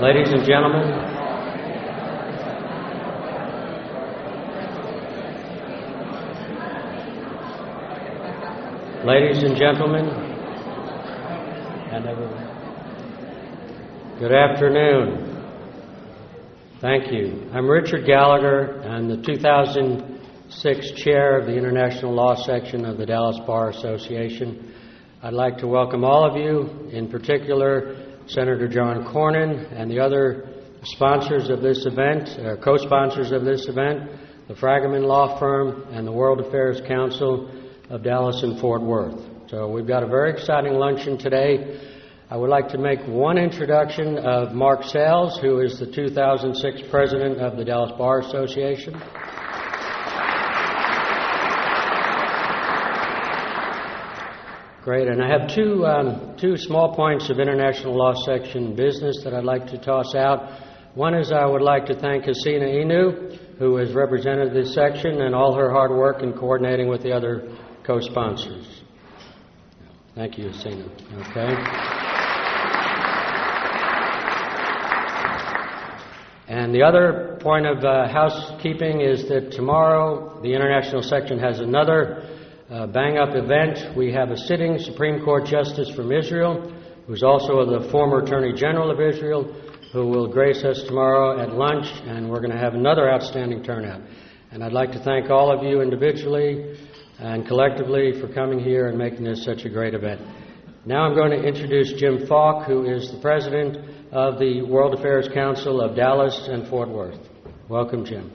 Ladies and gentlemen, ladies and gentlemen, and everyone, good afternoon. Thank you. I'm Richard Gallagher. I'm the 2006 chair of the International Law Section of the Dallas Bar Association. I'd like to welcome all of you, in particular Senator John Cornyn and the other sponsors of this event, uh, co sponsors of this event, the Fragomen Law Firm and the World Affairs Council of Dallas and Fort Worth. So we've got a very exciting luncheon today. I would like to make one introduction of Mark Sales, who is the 2006 president of the Dallas Bar Association. Great, and I have two, um, two small points of international law section business that I'd like to toss out. One is I would like to thank Hasina Inu, who has represented this section, and all her hard work in coordinating with the other co sponsors. Thank you, Hasina. Okay. And the other point of uh, housekeeping is that tomorrow the International Section has another uh, bang up event. We have a sitting Supreme Court Justice from Israel, who's also the former Attorney General of Israel, who will grace us tomorrow at lunch, and we're going to have another outstanding turnout. And I'd like to thank all of you individually and collectively for coming here and making this such a great event. Now I'm going to introduce Jim Falk, who is the president of the World Affairs Council of Dallas and Fort Worth. Welcome, Jim.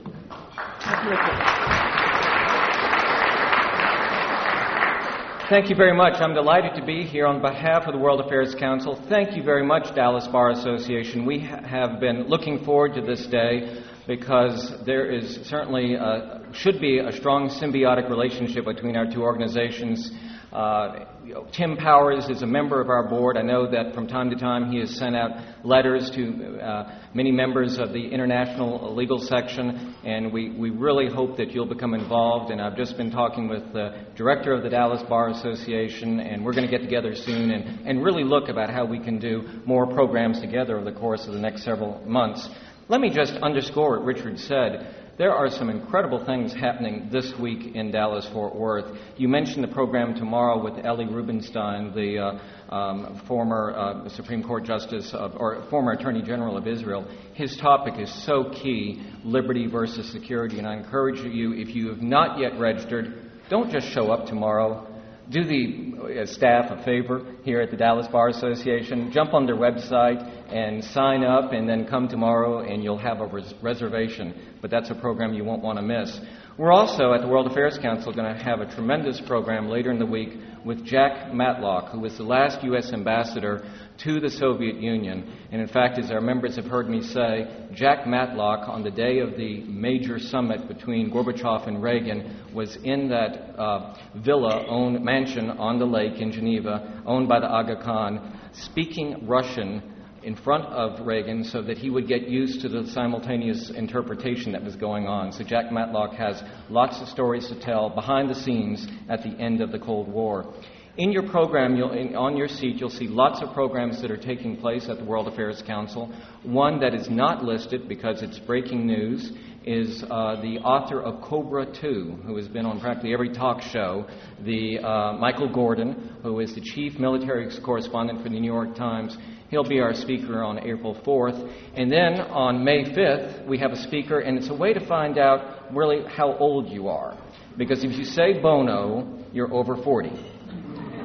Thank you very much. I'm delighted to be here on behalf of the World Affairs Council. Thank you very much, Dallas Bar Association. We ha- have been looking forward to this day because there is certainly a, should be a strong symbiotic relationship between our two organizations. Uh, you know, Tim Powers is a member of our board. I know that from time to time he has sent out letters to uh, many members of the international legal section, and we, we really hope that you'll become involved. And I've just been talking with the director of the Dallas Bar Association, and we're going to get together soon and, and really look about how we can do more programs together over the course of the next several months. Let me just underscore what Richard said. There are some incredible things happening this week in Dallas Fort Worth. You mentioned the program tomorrow with Elie Rubinstein, the uh, um, former uh, Supreme Court Justice of, or former Attorney General of Israel. His topic is so key liberty versus security. And I encourage you, if you have not yet registered, don't just show up tomorrow do the uh, staff a favor here at the Dallas Bar Association. Jump on their website and sign up, and then come tomorrow, and you'll have a res- reservation. But that's a program you won't want to miss. We're also at the World Affairs Council going to have a tremendous program later in the week with Jack Matlock, who was the last U.S. ambassador to the Soviet Union. And in fact, as our members have heard me say, Jack Matlock, on the day of the major summit between Gorbachev and Reagan, was in that uh, villa owned mansion on the lake in Geneva, owned by the Aga Khan, speaking Russian in front of Reagan so that he would get used to the simultaneous interpretation that was going on. So Jack Matlock has lots of stories to tell behind the scenes at the end of the Cold War. In your program, in, on your seat, you'll see lots of programs that are taking place at the World Affairs Council. One that is not listed because it's breaking news is uh, the author of Cobra 2, who has been on practically every talk show, the uh, Michael Gordon, who is the chief military correspondent for the New York Times. He'll be our speaker on April 4th. And then on May 5th, we have a speaker, and it's a way to find out really how old you are. Because if you say Bono, you're over 40.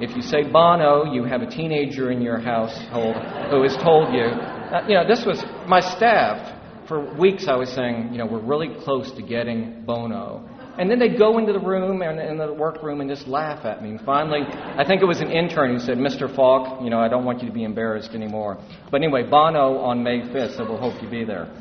If you say Bono, you have a teenager in your household who has told you. Uh, you know, this was my staff. For weeks, I was saying, you know, we're really close to getting Bono. And then they'd go into the room and in the workroom and just laugh at me. And finally, I think it was an intern who said, Mr. Falk, you know, I don't want you to be embarrassed anymore. But anyway, Bono on May 5th, so we'll hope you be there.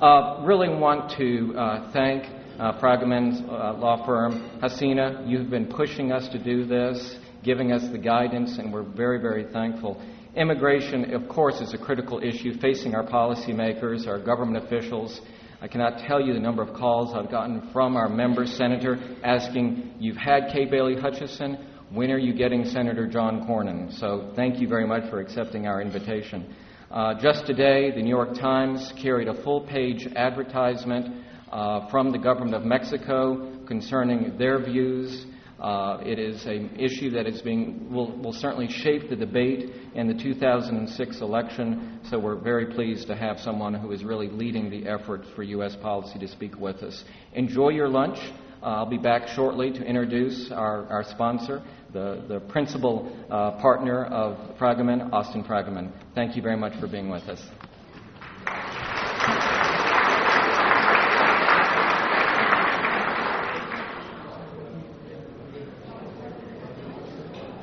Uh, really want to uh, thank uh, uh, law firm. Hasina, you've been pushing us to do this, giving us the guidance, and we're very, very thankful. Immigration, of course, is a critical issue facing our policymakers, our government officials. I cannot tell you the number of calls I've gotten from our member senator asking, You've had Kay Bailey Hutchison. When are you getting Senator John Cornyn? So thank you very much for accepting our invitation. Uh, just today, the New York Times carried a full page advertisement uh, from the government of Mexico concerning their views. Uh, it is an issue that is being, will, will certainly shape the debate in the 2006 election, so we're very pleased to have someone who is really leading the effort for U.S. policy to speak with us. Enjoy your lunch. Uh, I'll be back shortly to introduce our, our sponsor, the, the principal uh, partner of Fragomen, Austin Fragomen. Thank you very much for being with us.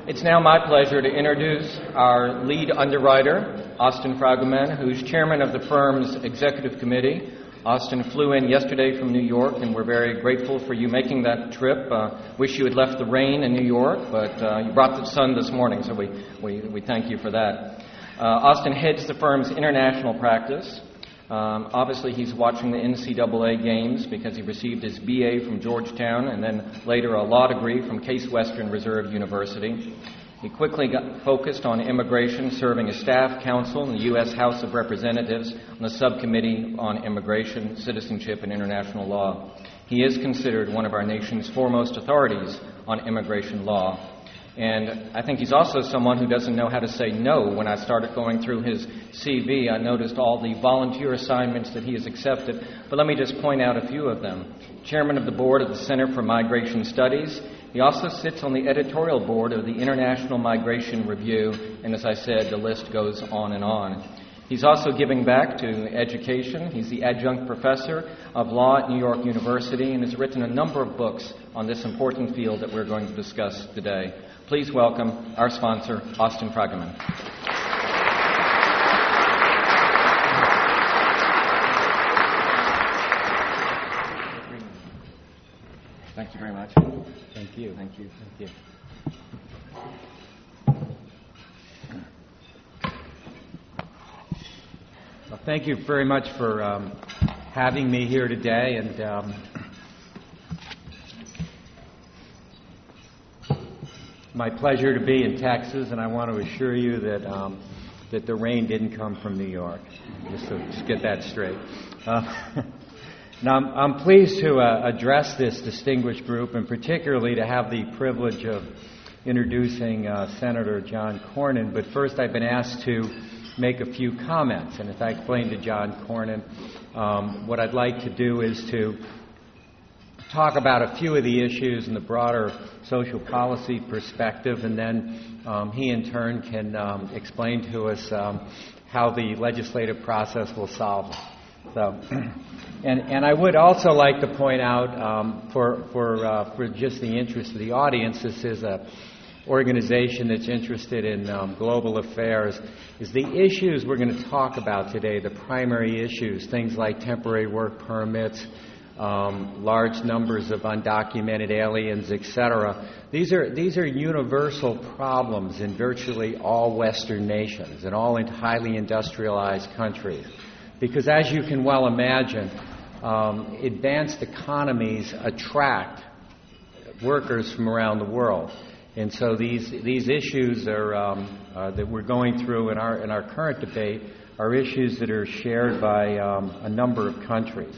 It's now my pleasure to introduce our lead underwriter, Austin Fragomen, who's chairman of the firm's executive committee. Austin flew in yesterday from New York, and we're very grateful for you making that trip. Uh, wish you had left the rain in New York, but uh, you brought the sun this morning, so we, we, we thank you for that. Uh, Austin heads the firm's international practice. Um, obviously, he's watching the NCAA games because he received his BA from Georgetown and then later a law degree from Case Western Reserve University. He quickly got focused on immigration, serving as staff counsel in the U.S. House of Representatives on the subcommittee on immigration, citizenship, and international law. He is considered one of our nation's foremost authorities on immigration law. And I think he's also someone who doesn't know how to say no. When I started going through his CV, I noticed all the volunteer assignments that he has accepted. But let me just point out a few of them. Chairman of the board of the Center for Migration Studies. He also sits on the editorial board of the International Migration Review. And as I said, the list goes on and on. He's also giving back to education. He's the adjunct professor of law at New York University and has written a number of books on this important field that we're going to discuss today. Please welcome our sponsor, Austin Fragomen. Thank you very much. Thank you. Thank you. Thank you. Well, thank you very much for um, having me here today, and um, my pleasure to be in Texas. And I want to assure you that um, that the rain didn't come from New York. Just to just get that straight. Uh, Now, I'm, I'm pleased to uh, address this distinguished group, and particularly to have the privilege of introducing uh, Senator John Cornyn. But first, I've been asked to make a few comments, and as I explained to John Cornyn, um, what I'd like to do is to talk about a few of the issues in the broader social policy perspective, and then um, he in turn can um, explain to us um, how the legislative process will solve them. So, and, and I would also like to point out, um, for, for, uh, for just the interest of the audience, this is a organization that's interested in um, global affairs, is the issues we're going to talk about today, the primary issues, things like temporary work permits, um, large numbers of undocumented aliens, etc. These are, these are universal problems in virtually all Western nations and all in highly industrialized countries. Because as you can well imagine, um, advanced economies attract workers from around the world. And so these, these issues are, um, uh, that we're going through in our, in our current debate are issues that are shared by um, a number of countries.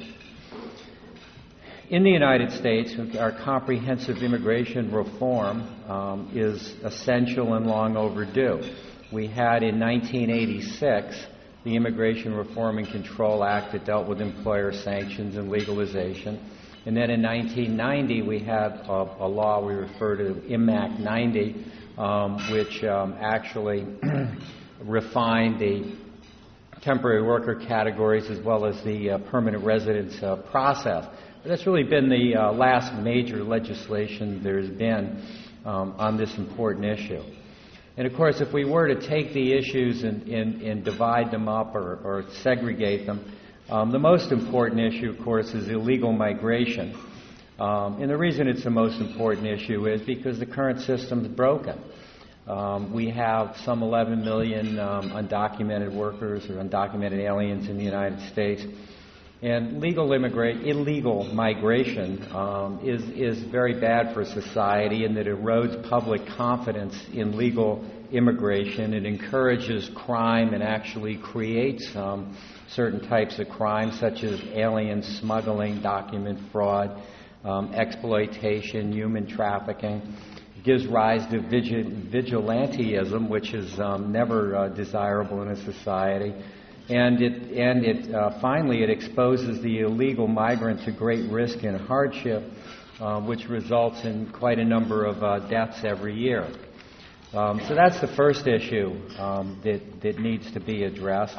In the United States, our comprehensive immigration reform um, is essential and long overdue. We had in 1986 the Immigration Reform and Control Act that dealt with employer sanctions and legalization. And then in 1990, we had a, a law we refer to IMMACT 90, um, which um, actually refined the temporary worker categories as well as the uh, permanent residence uh, process. That's really been the uh, last major legislation there's been um, on this important issue. And of course, if we were to take the issues and, and, and divide them up or, or segregate them, um, the most important issue, of course, is illegal migration. Um, and the reason it's the most important issue is because the current system is broken. Um, we have some 11 million um, undocumented workers or undocumented aliens in the United States. And legal illegal migration um, is, is very bad for society in that it erodes public confidence in legal immigration. It encourages crime and actually creates um, certain types of crime, such as alien smuggling, document fraud, um, exploitation, human trafficking. It gives rise to vigil- vigilanteism, which is um, never uh, desirable in a society. And it, and it uh, finally it exposes the illegal migrant to great risk and hardship, uh, which results in quite a number of uh, deaths every year. Um, so that's the first issue um, that, that needs to be addressed.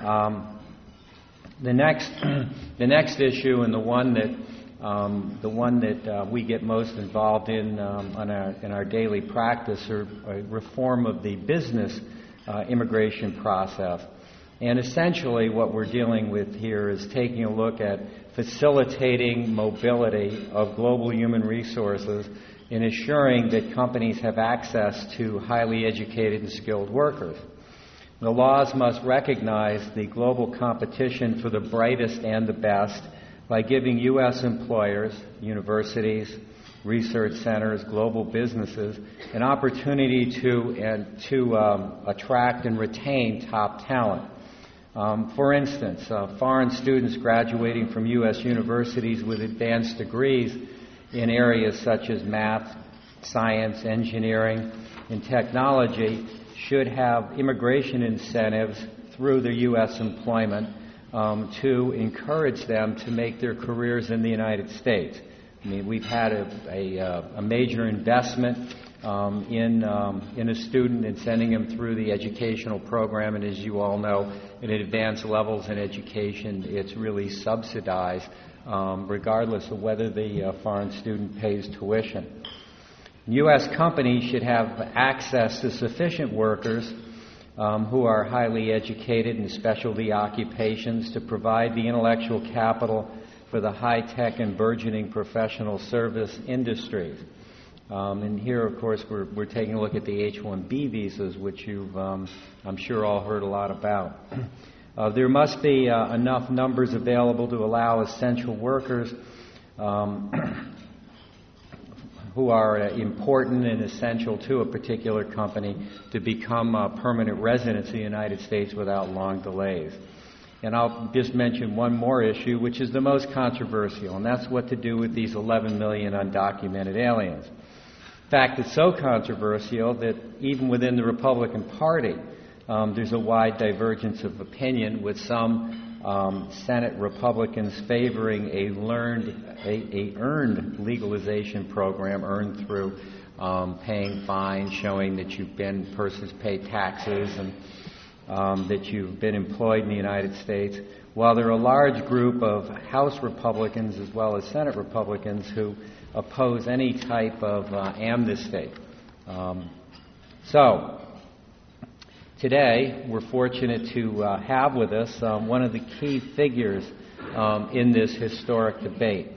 Um, the next, the next issue, and the one that um, the one that uh, we get most involved in um, our, in our daily practice, are reform of the business uh, immigration process. And essentially, what we're dealing with here is taking a look at facilitating mobility of global human resources in assuring that companies have access to highly educated and skilled workers. The laws must recognize the global competition for the brightest and the best by giving U.S. employers, universities, research centers, global businesses, an opportunity to, and, to um, attract and retain top talent. Um, for instance, uh, foreign students graduating from U.S. universities with advanced degrees in areas such as math, science, engineering, and technology should have immigration incentives through their U.S. employment um, to encourage them to make their careers in the United States. I mean, we've had a, a, uh, a major investment um, in, um, in a student and sending him through the educational program, and as you all know, in advanced levels in education, it's really subsidized um, regardless of whether the uh, foreign student pays tuition. U.S. companies should have access to sufficient workers um, who are highly educated in specialty occupations to provide the intellectual capital for the high tech and burgeoning professional service industries. Um, and here, of course, we're, we're taking a look at the H 1B visas, which you've, um, I'm sure, all heard a lot about. Uh, there must be uh, enough numbers available to allow essential workers um, who are uh, important and essential to a particular company to become permanent residents of the United States without long delays. And I'll just mention one more issue, which is the most controversial, and that's what to do with these 11 million undocumented aliens. Fact, it's so controversial that even within the Republican Party, um, there's a wide divergence of opinion, with some um, Senate Republicans favoring a learned, a, a earned legalization program, earned through um, paying fines, showing that you've been persons pay taxes and um, that you've been employed in the United States. While there are a large group of House Republicans as well as Senate Republicans who oppose any type of uh, amnesty. Um, so, Today, we're fortunate to uh, have with us um, one of the key figures um, in this historic debate.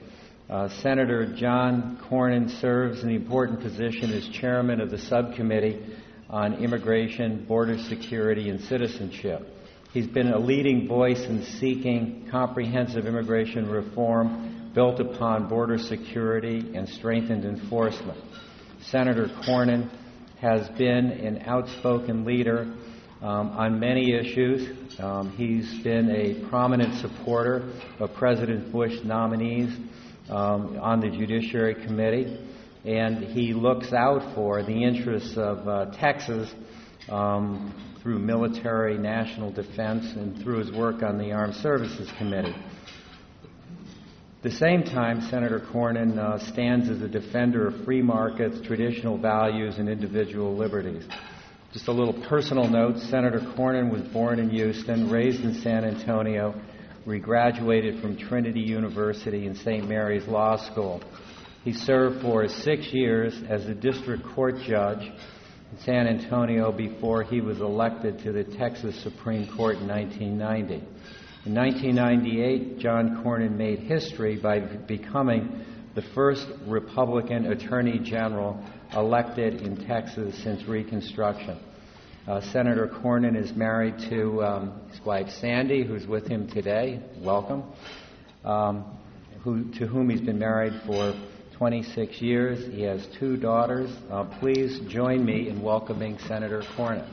Uh, Senator John Cornyn serves in the important position as chairman of the subcommittee on immigration, border security, and citizenship. He's been a leading voice in seeking comprehensive immigration reform built upon border security and strengthened enforcement. Senator Cornyn has been an outspoken leader um, on many issues. Um, he's been a prominent supporter of President Bush nominees um, on the Judiciary Committee, and he looks out for the interests of uh, Texas um, through military, national defense, and through his work on the Armed Services Committee. At the same time, Senator Cornyn uh, stands as a defender of free markets, traditional values, and individual liberties. Just a little personal note Senator Cornyn was born in Houston, raised in San Antonio, where he graduated from Trinity University and St. Mary's Law School. He served for six years as a district court judge in San Antonio before he was elected to the Texas Supreme Court in 1990. In 1998, John Cornyn made history by becoming the first Republican Attorney General elected in Texas since Reconstruction. Uh, Senator Cornyn is married to um, his wife Sandy, who's with him today. Welcome. Um, who, to whom he's been married for 26 years. He has two daughters. Uh, please join me in welcoming Senator Cornyn.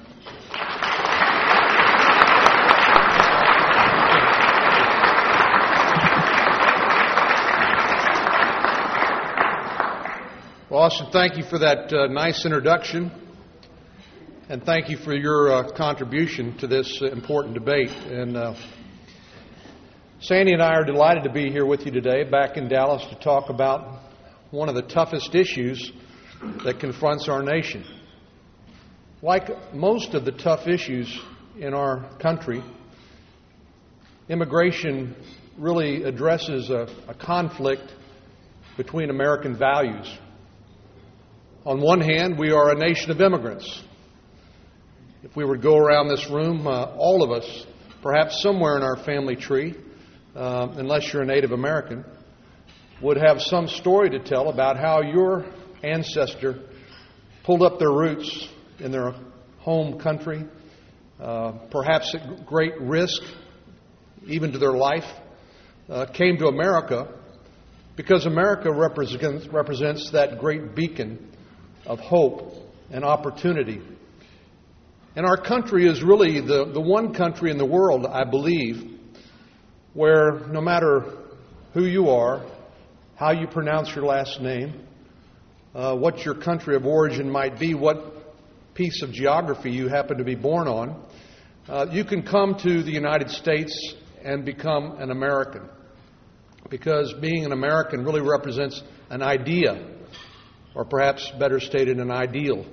Well, Austin, thank you for that uh, nice introduction, and thank you for your uh, contribution to this important debate. And uh, Sandy and I are delighted to be here with you today, back in Dallas, to talk about one of the toughest issues that confronts our nation. Like most of the tough issues in our country, immigration really addresses a, a conflict between American values on one hand, we are a nation of immigrants. If we were to go around this room, uh, all of us, perhaps somewhere in our family tree, uh, unless you're a Native American, would have some story to tell about how your ancestor pulled up their roots in their home country, uh, perhaps at great risk, even to their life, uh, came to America because America represents, represents that great beacon of hope and opportunity. And our country is really the, the one country in the world, I believe, where no matter who you are, how you pronounce your last name, uh, what your country of origin might be, what piece of geography you happen to be born on, uh, you can come to the United States and become an American. Because being an American really represents an idea or perhaps better stated, an ideal.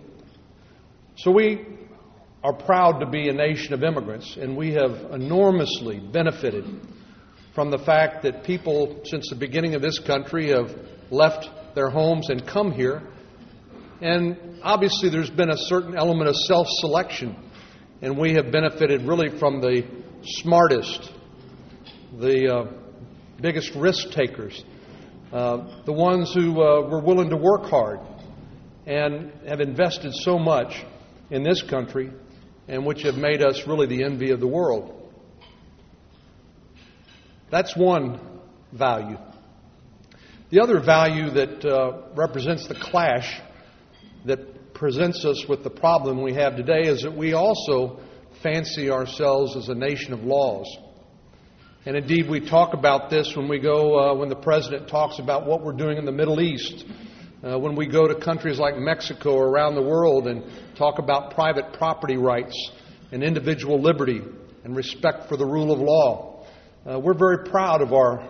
So we are proud to be a nation of immigrants, and we have enormously benefited from the fact that people, since the beginning of this country, have left their homes and come here. And obviously, there's been a certain element of self selection, and we have benefited really from the smartest, the uh, biggest risk takers, uh, the ones who uh, were willing to work hard and have invested so much in this country and which have made us really the envy of the world. That's one value. The other value that uh, represents the clash that presents us with the problem we have today is that we also fancy ourselves as a nation of laws. And indeed, we talk about this when we go, uh, when the president talks about what we're doing in the Middle East, uh, when we go to countries like Mexico or around the world and talk about private property rights and individual liberty and respect for the rule of law. Uh, we're very proud of our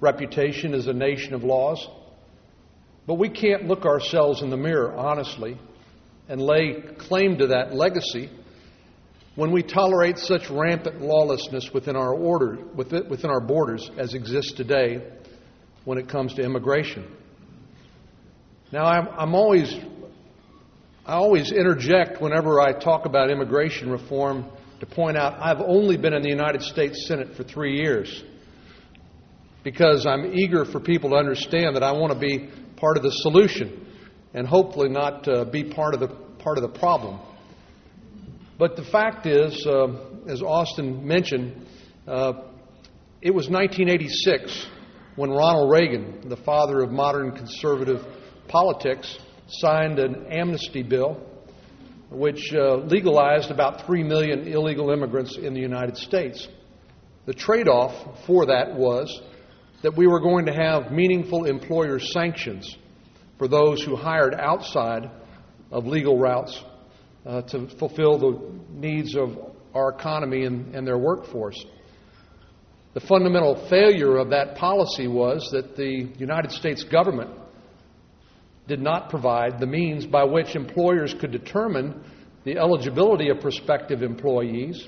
reputation as a nation of laws. But we can't look ourselves in the mirror, honestly, and lay claim to that legacy when we tolerate such rampant lawlessness within our order, within our borders as exists today when it comes to immigration. Now, I'm, I'm always, I always interject whenever I talk about immigration reform to point out I've only been in the United States Senate for three years because I'm eager for people to understand that I want to be part of the solution and hopefully not uh, be part of the part of the problem. But the fact is, uh, as Austin mentioned, uh, it was 1986 when Ronald Reagan, the father of modern conservative politics, signed an amnesty bill which uh, legalized about 3 million illegal immigrants in the United States. The trade off for that was that we were going to have meaningful employer sanctions for those who hired outside of legal routes uh, to fulfill the needs of our economy and, and their workforce. The fundamental failure of that policy was that the United States government did not provide the means by which employers could determine the eligibility of prospective employees.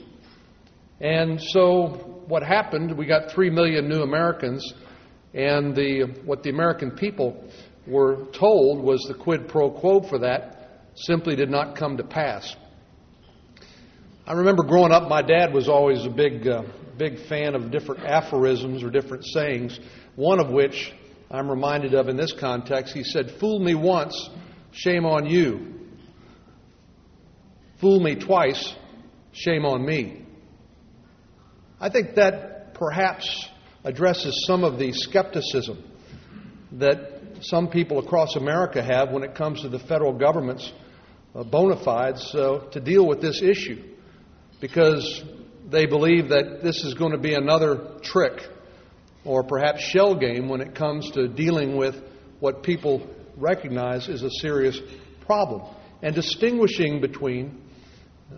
And so what happened, we got 3 million new Americans, and the, what the American people were told was the quid pro quo for that simply did not come to pass. I remember growing up, my dad was always a big, uh, big fan of different aphorisms or different sayings, one of which I'm reminded of in this context. He said, Fool me once, shame on you. Fool me twice, shame on me. I think that perhaps addresses some of the skepticism that some people across America have when it comes to the federal government's bona fides uh, to deal with this issue because they believe that this is going to be another trick or perhaps shell game when it comes to dealing with what people recognize is a serious problem and distinguishing between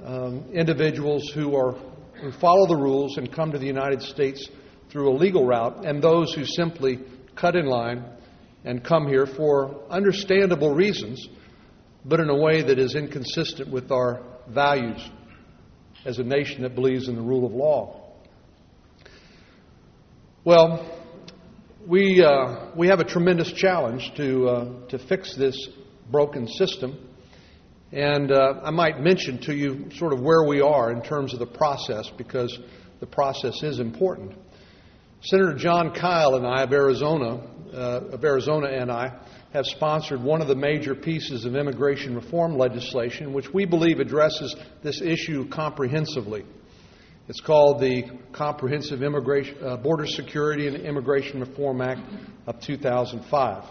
um, individuals who are who follow the rules and come to the United States through a legal route and those who simply cut in line and come here for understandable reasons, but in a way that is inconsistent with our values as a nation that believes in the rule of law. Well, we, uh, we have a tremendous challenge to, uh, to fix this broken system. And uh, I might mention to you sort of where we are in terms of the process because the process is important. Senator John Kyl and I of Arizona, uh, of Arizona and I, have sponsored one of the major pieces of immigration reform legislation, which we believe addresses this issue comprehensively. It's called the Comprehensive Immigration, uh, Border Security and Immigration Reform Act of 2005.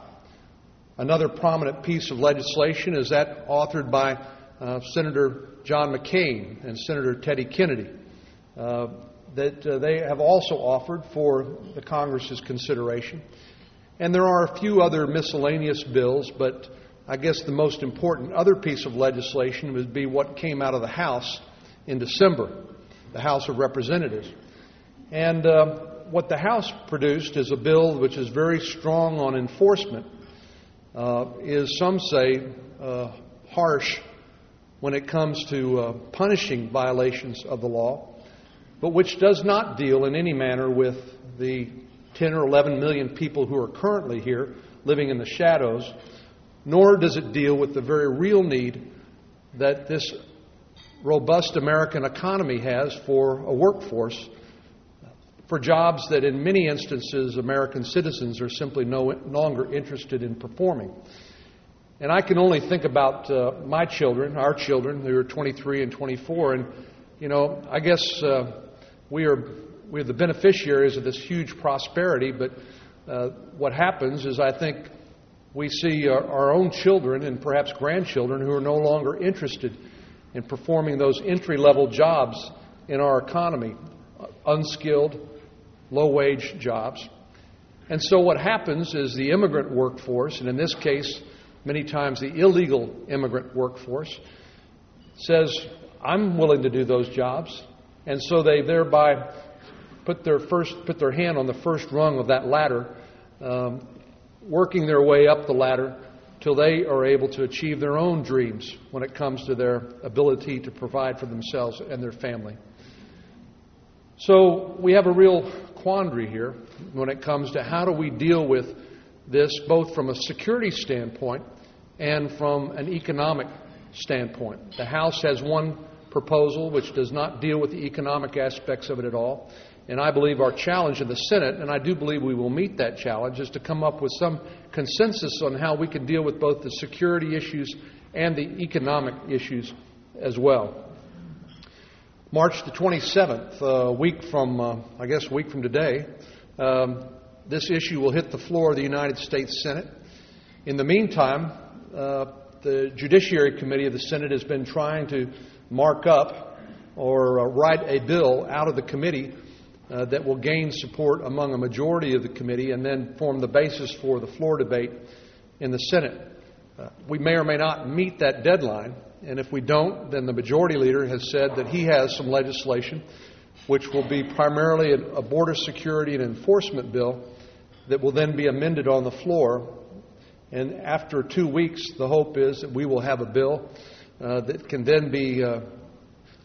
Another prominent piece of legislation is that authored by uh, Senator John McCain and Senator Teddy Kennedy uh, that uh, they have also offered for the Congress's consideration. And there are a few other miscellaneous bills, but I guess the most important other piece of legislation would be what came out of the House in December, the House of Representatives. And uh, what the House produced is a bill which is very strong on enforcement, uh, is some say uh, harsh when it comes to uh, punishing violations of the law, but which does not deal in any manner with the 10 or 11 million people who are currently here living in the shadows, nor does it deal with the very real need that this robust American economy has for a workforce for jobs that in many instances American citizens are simply no longer interested in performing. And I can only think about uh, my children, our children, who are 23 and 24, and, you know, I guess uh, we are we're the beneficiaries of this huge prosperity, but uh, what happens is I think we see our, our, own children and perhaps grandchildren who are no longer interested in performing those entry level jobs in our economy, unskilled, low wage jobs. And so what happens is the immigrant workforce, and in this case, many times the illegal immigrant workforce, says, I'm willing to do those jobs. And so they thereby put their first put their hand on the first rung of that ladder, um, working their way up the ladder till they are able to achieve their own dreams when it comes to their ability to provide for themselves and their family. So we have a real quandary here when it comes to how do we deal with this both from a security standpoint and from an economic standpoint. The House has one proposal which does not deal with the economic aspects of it at all. And I believe our challenge in the Senate, and I do believe we will meet that challenge, is to come up with some consensus on how we can deal with both the security issues and the economic issues as well. March the 27th, a week from, uh, I guess, a week from today, um, this issue will hit the floor of the United States Senate. In the meantime, uh, the Judiciary Committee of the Senate has been trying to mark up or uh, write a bill out of the committee uh, that will gain support among a majority of the committee and then form the basis for the floor debate in the Senate. Uh, we may or may not meet that deadline, and if we don't, then the majority leader has said that he has some legislation which will be primarily a border security and enforcement bill that will then be amended on the floor. And after two weeks, the hope is that we will have a bill uh, that can then be uh,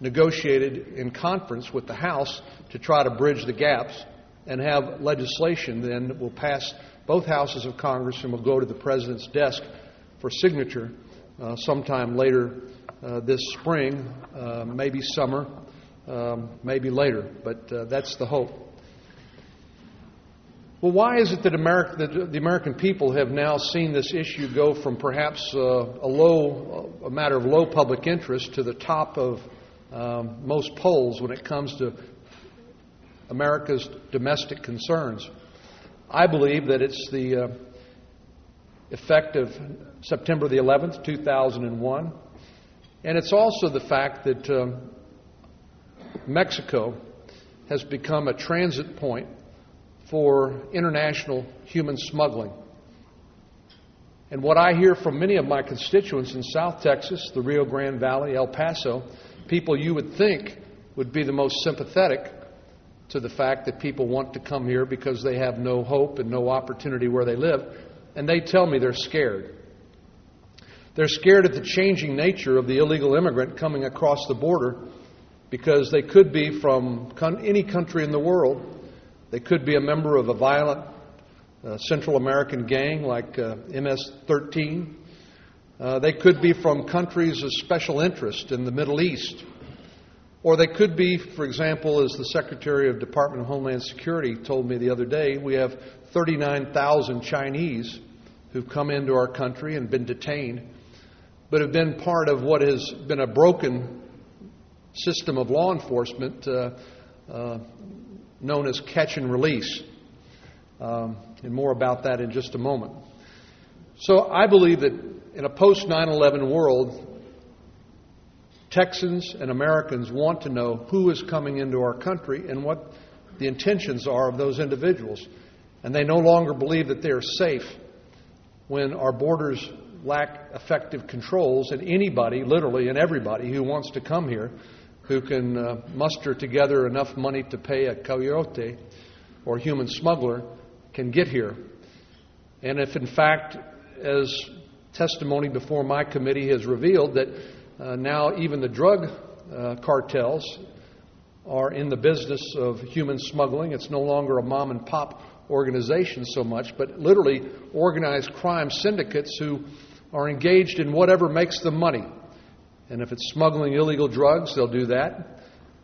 negotiated in conference with the House to try to bridge the gaps and have legislation then that will pass both houses of Congress and will go to the President's desk for signature uh, sometime later uh, this spring, uh, maybe summer, um, maybe later, but uh, that's the hope. Well, why is it that, America, that the American people have now seen this issue go from perhaps uh, a low, a matter of low public interest to the top of um, most polls when it comes to America's domestic concerns? I believe that it's the uh, effect of September the 11th, 2001, and it's also the fact that um, Mexico has become a transit point for international human smuggling. And what I hear from many of my constituents in South Texas, the Rio Grande Valley, El Paso, people you would think would be the most sympathetic to the fact that people want to come here because they have no hope and no opportunity where they live, and they tell me they're scared. They're scared at the changing nature of the illegal immigrant coming across the border because they could be from any country in the world they could be a member of a violent uh, Central American gang like uh, MS 13. Uh, they could be from countries of special interest in the Middle East. Or they could be, for example, as the Secretary of Department of Homeland Security told me the other day, we have 39,000 Chinese who've come into our country and been detained, but have been part of what has been a broken system of law enforcement uh, uh, known as catch and release. Um, and more about that in just a moment. So I believe that in a post 9 11 world, Texans and Americans want to know who is coming into our country and what the intentions are of those individuals. And they no longer believe that they are safe when our borders lack effective controls, and anybody, literally, and everybody who wants to come here who can uh, muster together enough money to pay a coyote or human smuggler can get here. And if, in fact, as testimony before my committee has revealed, that uh, now even the drug uh, cartels are in the business of human smuggling, it's no longer a mom and pop organization so much, but literally organized crime syndicates who are engaged in whatever makes them money. And if it's smuggling illegal drugs, they'll do that.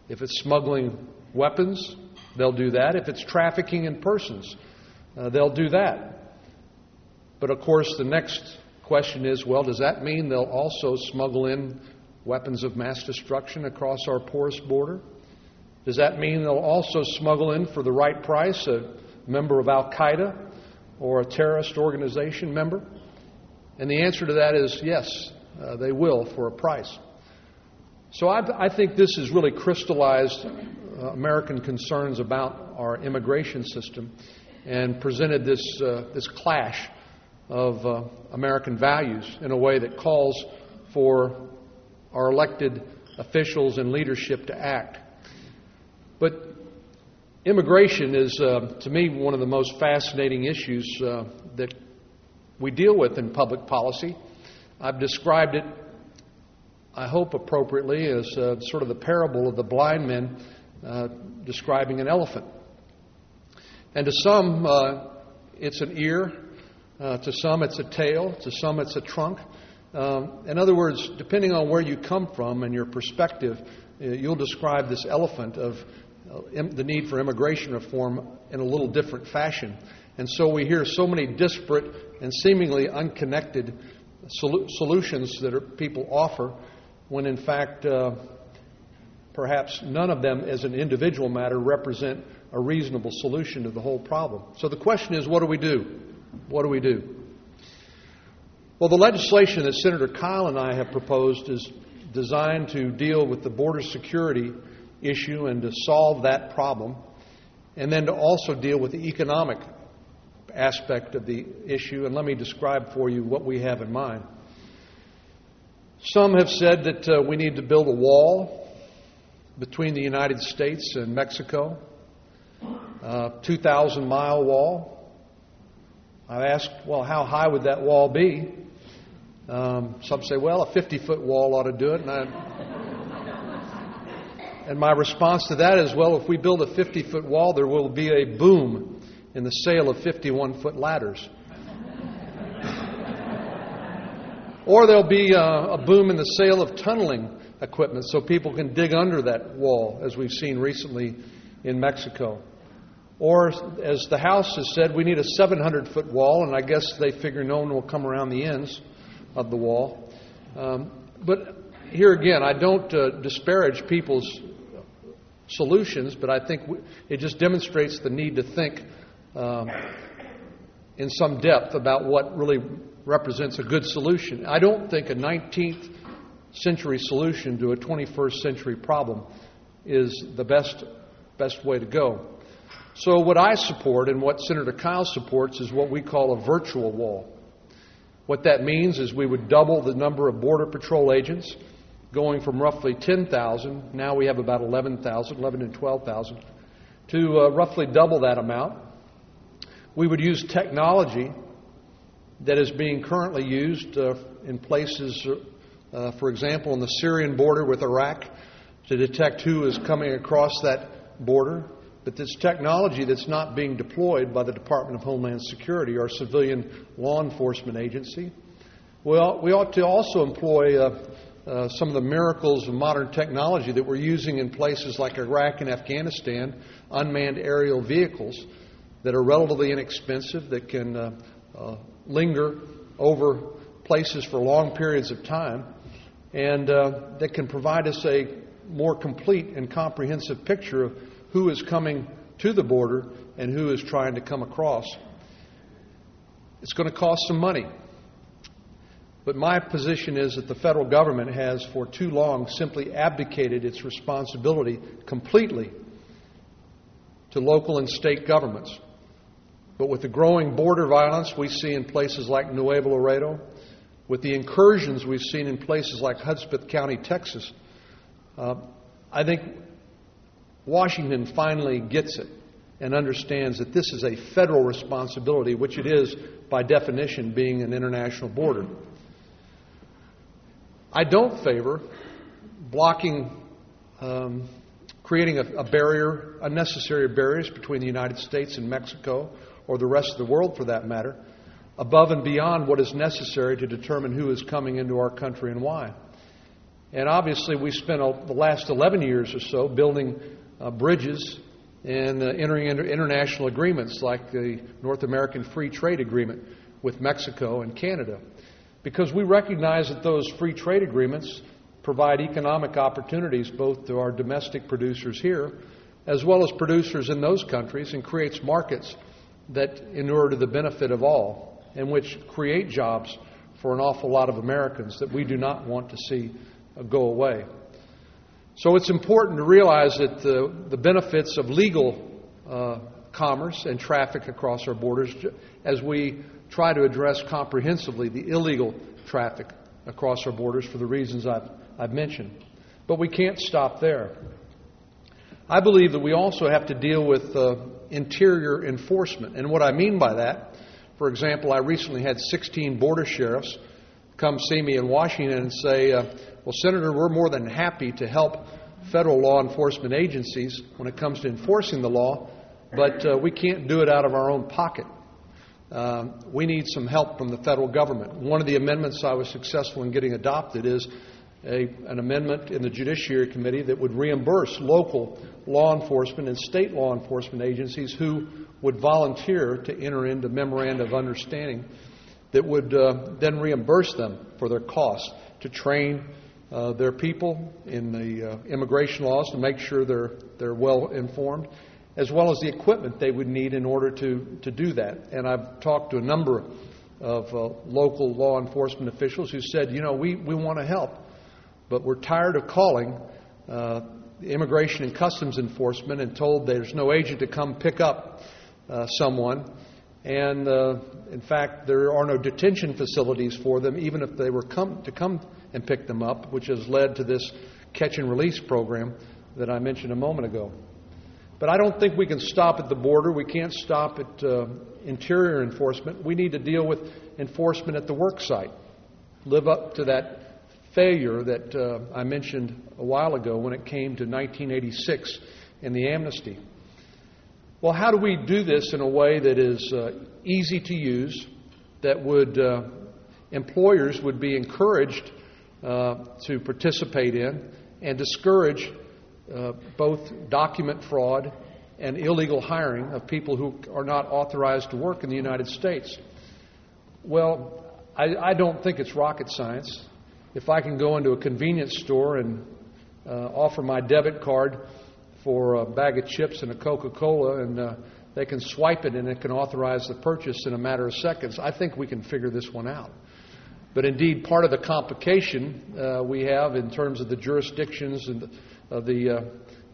If it's smuggling weapons, they'll do that. If it's trafficking in persons, uh, they'll do that. But of course, the next question is well, does that mean they'll also smuggle in weapons of mass destruction across our porous border? Does that mean they'll also smuggle in for the right price a member of Al Qaeda or a terrorist organization member? And the answer to that is yes, uh, they will for a price. So I, I think this has really crystallized uh, American concerns about our immigration system and presented this, uh, this clash of uh, American values in a way that calls for our elected officials and leadership to act. But immigration is, uh, to me, one of the most fascinating issues uh, that we deal with in public policy. I've described it, I hope appropriately, as uh, sort of the parable of the blind men uh, describing an elephant. And to some, uh, it's an ear, uh, to some, it's a tail, to some, it's a trunk. Um, in other words, depending on where you come from and your perspective, uh, you'll describe this elephant of uh, the need for immigration reform in a little different fashion. And so we hear so many disparate and seemingly unconnected solutions that are, people offer when in fact uh, perhaps none of them as an individual matter represent a reasonable solution to the whole problem. So the question is what do we do? What do we do? Well, the legislation that Senator Kyl and I have proposed is designed to deal with the border security issue and to solve that problem, and then to also deal with the economic aspect of the issue, and let me describe for you what we have in mind. Some have said that uh, we need to build a wall between the United States and Mexico, a 2,000 mile wall. I asked, well, how high would that wall be? Um, some say, well, a 50 foot wall ought to do it. And, I, and my response to that is, well, if we build a 50 foot wall, there will be a boom in the sale of 51 foot ladders. or there'll be a, a, boom in the sale of tunneling equipment so people can dig under that wall, as we've seen recently in Mexico. Or, as the House has said, we need a 700 foot wall, and I guess they figure no one will come around the ends of the wall. Um, but here again, I don't uh, disparage people's solutions, but I think it just demonstrates the need to think um, in some depth about what really represents a good solution. I don't think a 19th century solution to a 21st century problem is the best, best way to go. So, what I support and what Senator Kyl supports is what we call a virtual wall. What that means is we would double the number of Border Patrol agents, going from roughly 10,000, now we have about 11,000, 11 and 12,000, to uh, roughly double that amount. We would use technology that is being currently used uh, in places, uh, for example, on the Syrian border with Iraq, to detect who is coming across that border. But this technology that's not being deployed by the Department of Homeland Security, or civilian law enforcement agency. Well, we ought to also employ uh, uh, some of the miracles of modern technology that we're using in places like Iraq and Afghanistan, unmanned aerial vehicles that are relatively inexpensive, that can uh, uh linger over places for long periods of time, and uh, that can provide us a more complete and comprehensive picture of who is coming to the border and who is trying to come across. It's going to cost some money. But my position is that the federal government has, for too long, simply abdicated its responsibility completely to local and state governments. But with the growing border violence we see in places like Nuevo Laredo, with the incursions we've seen in places like Hudspeth County, Texas, uh, I think Washington finally gets it and understands that this is a federal responsibility, which it is by definition, being an international border. I don't favor blocking, um, creating a, a barrier, unnecessary barriers between the United States and Mexico, or the rest of the world for that matter, above and beyond what is necessary to determine who is coming into our country and why. And obviously, we spent the last 11 years or so building uh, bridges and uh, entering into international agreements like the North American Free Trade Agreement with Mexico and Canada. Because we recognize that those free trade agreements provide economic opportunities both to our domestic producers here as well as producers in those countries and creates markets that inure to the benefit of all and which create jobs for an awful lot of Americans that we do not want to see uh, go away. So it's important to realize that the, the benefits of legal uh, commerce and traffic across our borders as we try to address comprehensively the illegal traffic across our borders for the reasons I've, I've mentioned. But we can't stop there. I believe that we also have to deal with uh, interior enforcement. And what I mean by that, for example, I recently had 16 border sheriffs come see me in Washington and say, uh, well, Senator, we're more than happy to help federal law enforcement agencies when it comes to enforcing the law, but uh, we can't do it out of our own pocket. Um, we need some help from the federal government. One of the amendments I was successful in getting adopted is a, an amendment in the Judiciary Committee that would reimburse local law enforcement and state law enforcement agencies who would volunteer to enter into memoranda of understanding that would uh, then reimburse them for their costs to train uh, their people in the uh, immigration laws to make sure they're, they're well informed, as well as the equipment they would need in order to, to do that. And I've talked to a number of uh, local law enforcement officials who said, you know, we, we want to help, but we're tired of calling uh, Immigration and Customs Enforcement and told there's no agent to come pick up uh, someone. And uh, in fact, there are no detention facilities for them, even if they were come, to come and pick them up, which has led to this catch and release program that I mentioned a moment ago. But I don't think we can stop at the border. We can't stop at uh, interior enforcement. We need to deal with enforcement at the work site. Live up to that failure that uh, I mentioned a while ago when it came to 1986 and the amnesty. Well, how do we do this in a way that is uh, easy to use, that would uh, employers would be encouraged uh, to participate in and discourage uh, both document fraud and illegal hiring of people who are not authorized to work in the United States. Well, I, I don't think it's rocket science. If I can go into a convenience store and uh, offer my debit card for a bag of chips and a Coca Cola, and uh, they can swipe it and it can authorize the purchase in a matter of seconds, I think we can figure this one out. But indeed, part of the complication uh, we have in terms of the jurisdictions and the, the uh,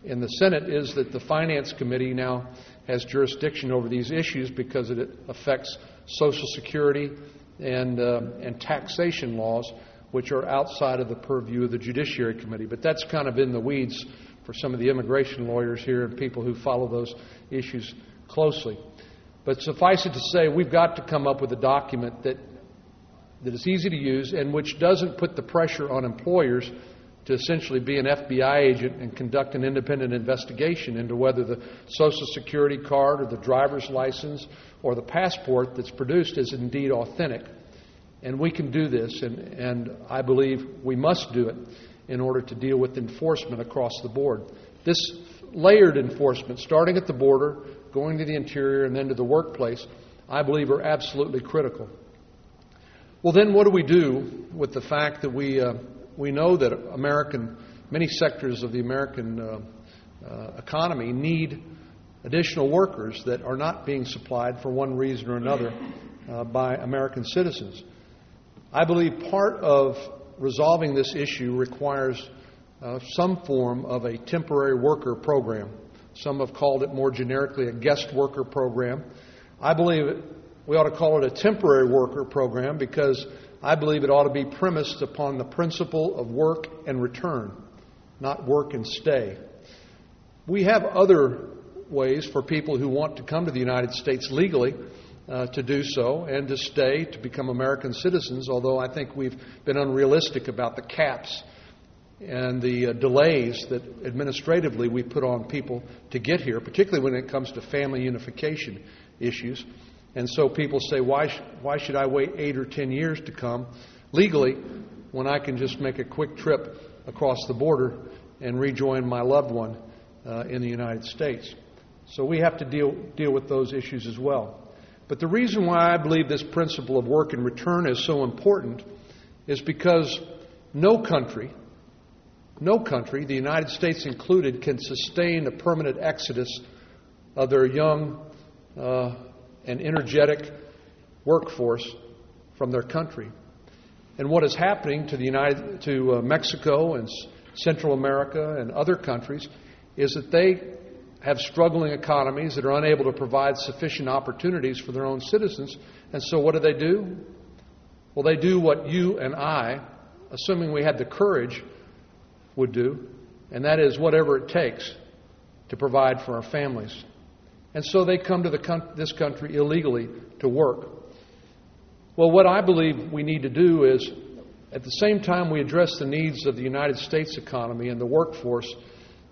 in the Senate is that the Finance Committee now has jurisdiction over these issues because it affects Social Security and, uh, and taxation laws, which are outside of the purview of the Judiciary Committee. But that's kind of in the weeds for some of the immigration lawyers here and people who follow those issues closely. But suffice it to say, we've got to come up with a document that, that is easy to use and which doesn't put the pressure on employers to essentially be an FBI agent and conduct an independent investigation into whether the Social Security card or the driver's license or the passport that's produced is indeed authentic. And we can do this, and, and I believe we must do it in order to deal with enforcement across the board. This layered enforcement, starting at the border, going to the interior, and then to the workplace, I believe are absolutely critical. Well, then, what do we do with the fact that we uh, we know that American, many sectors of the American uh, uh, economy need additional workers that are not being supplied for one reason or another uh, by American citizens. I believe part of resolving this issue requires uh, some form of a temporary worker program. Some have called it more generically a guest worker program. I believe we ought to call it a temporary worker program because I believe it ought to be premised upon the principle of work and return, not work and stay. We have other ways for people who want to come to the United States legally uh, to do so and to stay, to become American citizens, although I think we've been unrealistic about the caps and the uh, delays that administratively we put on people to get here, particularly when it comes to family unification issues. And so people say, why, sh- why should I wait eight or ten years to come legally when I can just make a quick trip across the border and rejoin my loved one uh, in the United States? So we have to deal, deal with those issues as well. But the reason why I believe this principle of work and return is so important is because no country, no country, the United States included, can sustain a permanent exodus of their young uh, and energetic workforce from their country. And what is happening to the United, to uh, Mexico and Central America and other countries is that they have struggling economies that are unable to provide sufficient opportunities for their own citizens. And so, what do they do? Well, they do what you and I, assuming we had the courage, would do, and that is whatever it takes to provide for our families. And so they come to the, this country illegally to work. Well, what I believe we need to do is, at the same time we address the needs of the United States economy and the workforce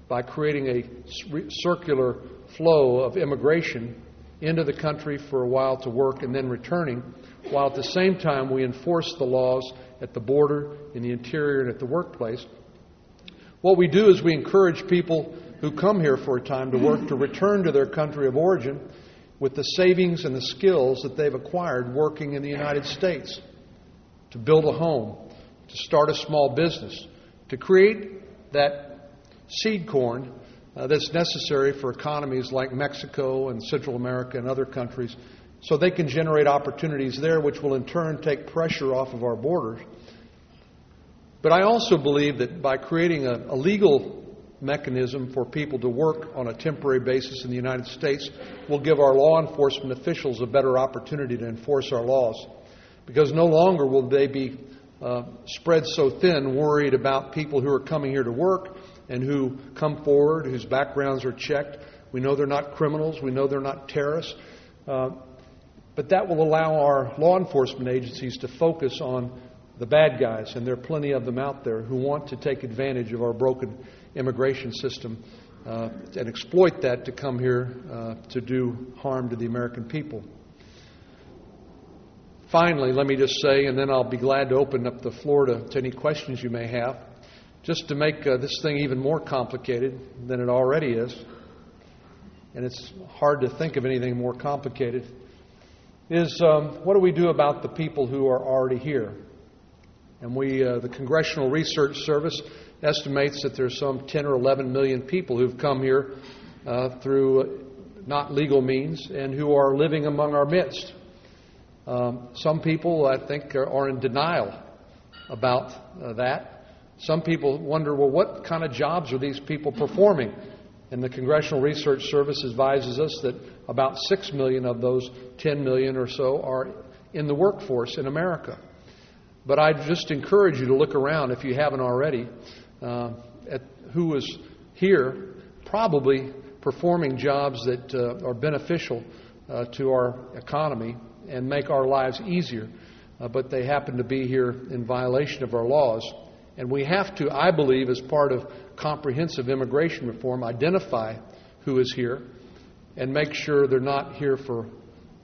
by creating a circular flow of immigration into the country for a while to work and then returning, while at the same time we enforce the laws at the border, in the interior, and at the workplace. What we do is we encourage people who come here for a time to work to return to their country of origin with the savings and the skills that they've acquired working in the United States to build a home, to start a small business, to create that seed corn uh, that's necessary for economies like Mexico and Central America and other countries so they can generate opportunities there, which will in turn take pressure off of our borders. But I also believe that by creating a, a legal mechanism for people to work on a temporary basis in the United States will give our law enforcement officials a better opportunity to enforce our laws. Because no longer will they be uh, spread so thin, worried about people who are coming here to work and who come forward, whose backgrounds are checked. We know they're not criminals, we know they're not terrorists. Uh, but that will allow our law enforcement agencies to focus on the bad guys, and there are plenty of them out there who want to take advantage of our broken immigration system uh, and exploit that to come here uh, to do harm to the American people. Finally, let me just say, and then I'll be glad to open up the floor to, to any questions you may have, just to make uh, this thing even more complicated than it already is. and it's hard to think of anything more complicated, is um, what do we do about the people who are already here? And we, uh, the Congressional Research Service estimates that there's some 10 or 11 million people who've come here uh, through not legal means and who are living among our midst. Um, some people, I think, are, are in denial about uh, that. Some people wonder, well, what kind of jobs are these people performing? And the Congressional Research Service advises us that about 6 million of those 10 million or so are in the workforce in America. But I just encourage you to look around, if you haven't already, uh, at who is here, probably performing jobs that uh, are beneficial uh, to our economy and make our lives easier, uh, but they happen to be here in violation of our laws. And we have to, I believe, as part of comprehensive immigration reform, identify who is here and make sure they're not here for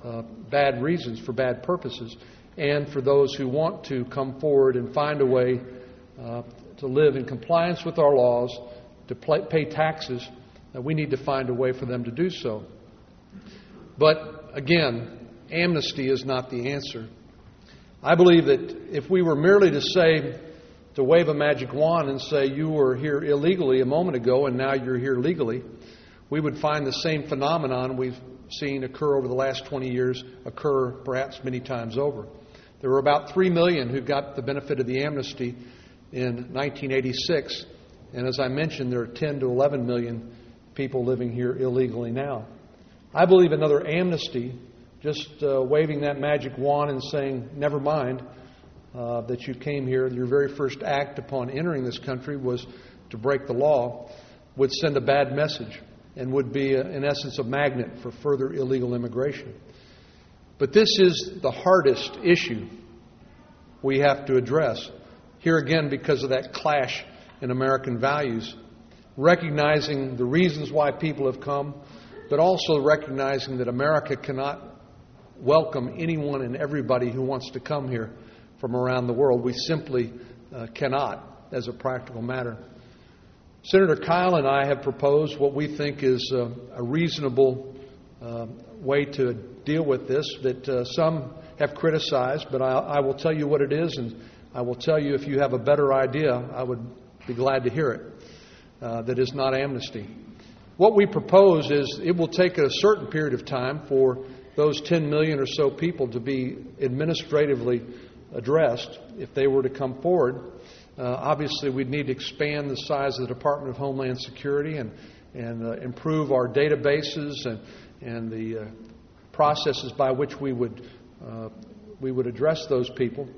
uh, bad reasons, for bad purposes, and for those who want to come forward and find a way uh, to live in compliance with our laws, to pay taxes, uh, we need to find a way for them to do so. But again, amnesty is not the answer. I believe that if we were merely to say, to wave a magic wand and say, you were here illegally a moment ago and now you're here legally, we would find the same phenomenon we've seen occur over the last 20 years occur perhaps many times over. There were about 3 million who got the benefit of the amnesty in 1986, and as I mentioned, there are 10 to 11 million people living here illegally now. I believe another amnesty just uh, waving that magic wand and saying, never mind uh, that you came here, your very first act upon entering this country was to break the law, would send a bad message and would be, a, uh, in essence, a magnet for further illegal immigration. But this is the hardest issue we have to address. Here again, because of that clash in American values, recognizing the reasons why people have come, but also recognizing that America cannot welcome anyone and everybody who wants to come here from around the world. We simply uh, cannot, as a practical matter. Senator Kyl and I have proposed what we think is uh, a reasonable uh, way to deal with this that uh, some have criticized, but I, I, will tell you what it is, and I will tell you if you have a better idea, I would be glad to hear it. Uh, that is not amnesty. What we propose is it will take a certain period of time for those 10 million or so people to be administratively addressed if they were to come forward. Uh, obviously, we'd need to expand the size of the Department of Homeland Security and, and uh, improve our databases and, and the uh, processes by which we would, uh, we would address those people.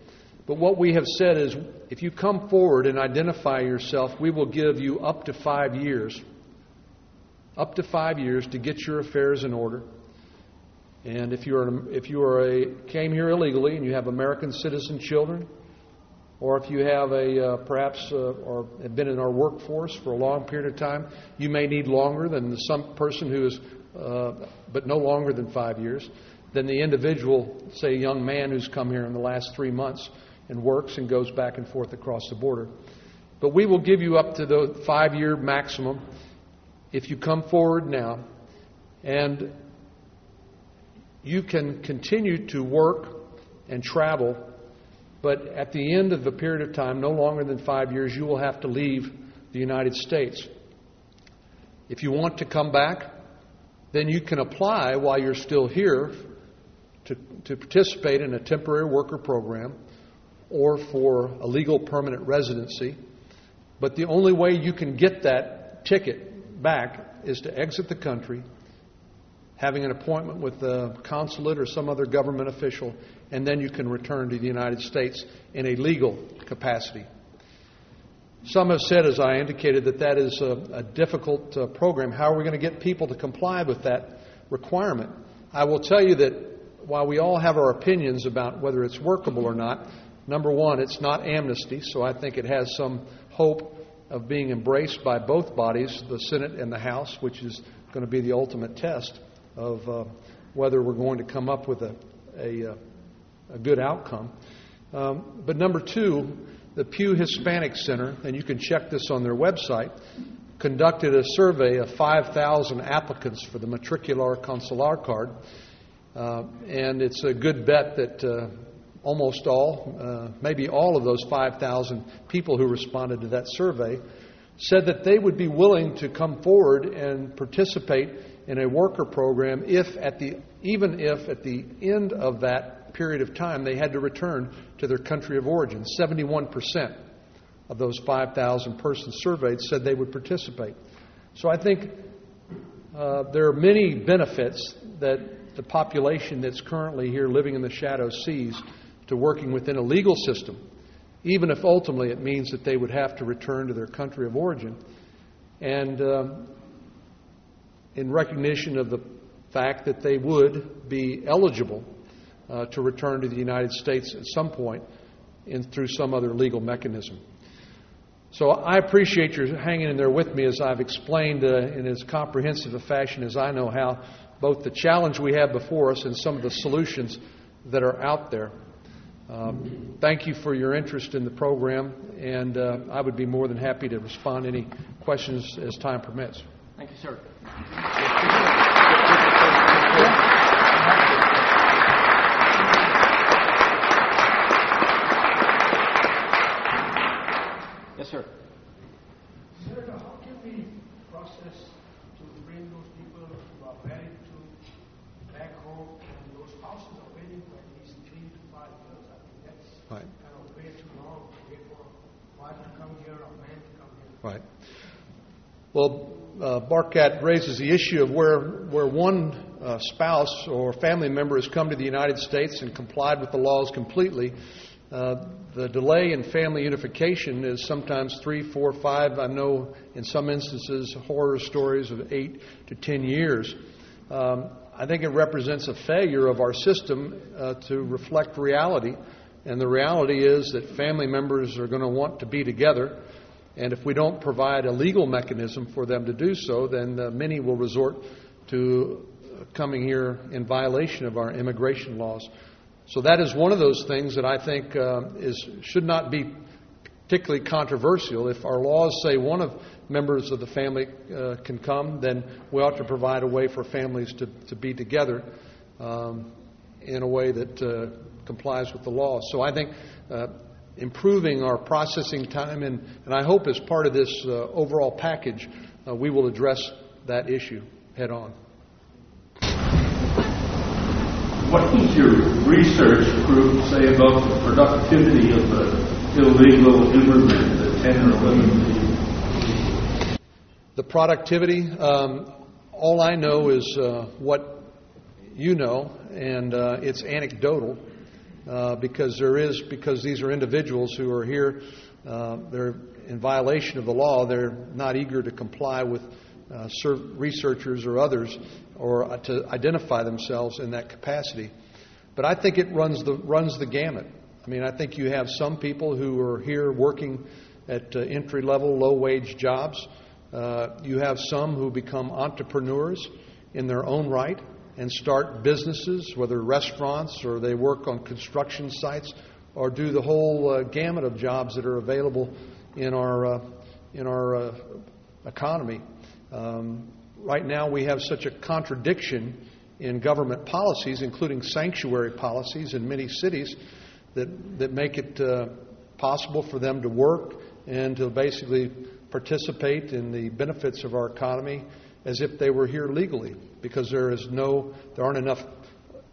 But what we have said is if you come forward and identify yourself, we will give you up to five years. Up to five years to get your affairs in order and if you are if you are a came here illegally and you have American citizen children, or if you have a uh, perhaps uh, or have been in our workforce for a long period of time, you may need longer than some person who is, uh, but no longer than five years, than the individual, say, young man who's come here in the last three months and works and goes back and forth across the border. But we will give you up to the five year maximum if you come forward now. And you can continue to work and travel, but at the end of a period of time, no longer than five years, you will have to leave the United States. If you want to come back, then you can apply while you're still here to, to participate in a temporary worker program or for a legal permanent residency. But the only way you can get that ticket back is to exit the country having an appointment with the consulate or some other government official, and then you can return to the United States in a legal capacity. Some have said, as I indicated, that that is a, a difficult uh, program. How are we going to get people to comply with that requirement? I will tell you that while we all have our opinions about whether it's workable or not, number one, it's not amnesty, so I think it has some hope of being embraced by both bodies, the Senate and the House, which is going to be the ultimate test of uh, whether we're going to come up with a, a, uh, a good outcome. Um, but number two, the Pew Hispanic Center, and you can check this on their website, conducted a survey of 5,000 applicants for the matricula consular card, uh, and it's a good bet that uh, almost all, uh, maybe all of those 5,000 people who responded to that survey said that they would be willing to come forward and participate in a worker program if at the even if at the end of that period of time they had to return to their country of origin. 71% of those 5,000 persons surveyed said they would participate. So I think uh, there are many benefits that the population that's currently here living in the shadow sees to working within a legal system, even if ultimately it means that they would have to return to their country of origin. And um, in recognition of the fact that they would be eligible uh, to return to the United States at some point in, through some other legal mechanism. So I appreciate your hanging in there with me as I've explained uh, in as comprehensive a fashion as I know how both the challenge we have before us and some of the solutions that are out there. Um, thank you for your interest in the program, and uh, I would be more than happy to respond to any questions as time permits. Thank you, sir. Yes, sir. Senator, how can we process to bring those people who are married to back home and those houses are waiting for at least three to five years? I think that's Right. kind of way too long to wait for a wife to come here or a man to come here. Right. Well, uh, Barkat raises the issue of where, where one uh, spouse or family member has come to the United States and complied with the laws completely. Uh, the delay in family unification is sometimes three, four, five. I know in some instances horror stories of eight to ten years. Um, I think it represents a failure of our system uh, to reflect reality. And the reality is that family members are going to want to be together. And if we don't provide a legal mechanism for them to do so, then uh, many will resort to coming here in violation of our immigration laws. So that is one of those things that I think uh, is should not be particularly controversial. If our laws say one of members of the family uh, can come, then we ought to provide a way for families to, to be together um, in a way that uh, complies with the law. So I think uh, improving our processing time, and, and I hope as part of this uh, overall package, uh, we will address that issue head on. What does your research group say about the productivity of the illegal immigrant, the 10 or 11 people? The productivity, um, all I know is uh, what you know, and uh, it's anecdotal uh, because there is because these are individuals who are here. Uh, they're in violation of the law. They're not eager to comply with uh, researchers or others or uh, to identify themselves in that capacity. But I think it runs the runs the gamut. I mean, I think you have some people who are here working at uh, entry level, low wage jobs. You have some who become entrepreneurs in their own right and start businesses, whether restaurants or they work on construction sites or do the whole uh, gamut of jobs that are available in our uh, in our uh, economy. Um, right now, we have such a contradiction in government policies, including sanctuary policies in many cities, that that make it uh, possible for them to work and to basically participate in the benefits of our economy as if they were here legally because there is no there aren't enough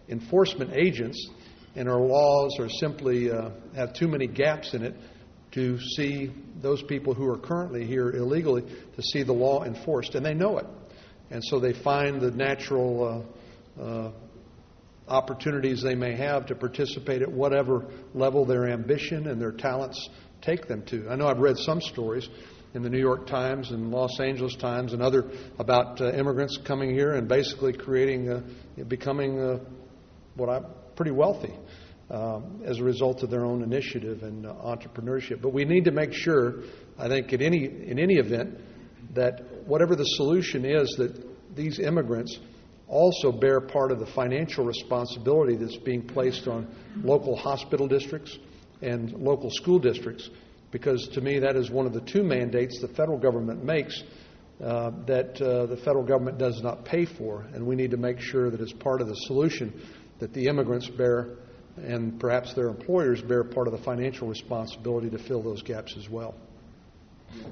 enforcement agents and our laws are simply uh, have too many gaps in it to see those people who are currently here illegally to see the law enforced and they know it and so they find the natural uh, uh, opportunities they may have to participate at whatever level their ambition and their talents take them to. I know I've read some stories in the New York Times and Los Angeles Times and other about uh, immigrants coming here and basically creating, uh, becoming uh, what I'm pretty wealthy um, as a result of their own initiative and uh, entrepreneurship. But we need to make sure, I think, in any in any event, that whatever the solution is, that these immigrants also bear part of the financial responsibility that's being placed on local hospital districts and local school districts because to me that is one of the two mandates the federal government makes uh, that uh, the federal government does not pay for, and we need to make sure that as part of the solution that the immigrants bear and perhaps their employers bear part of the financial responsibility to fill those gaps as well. Uh,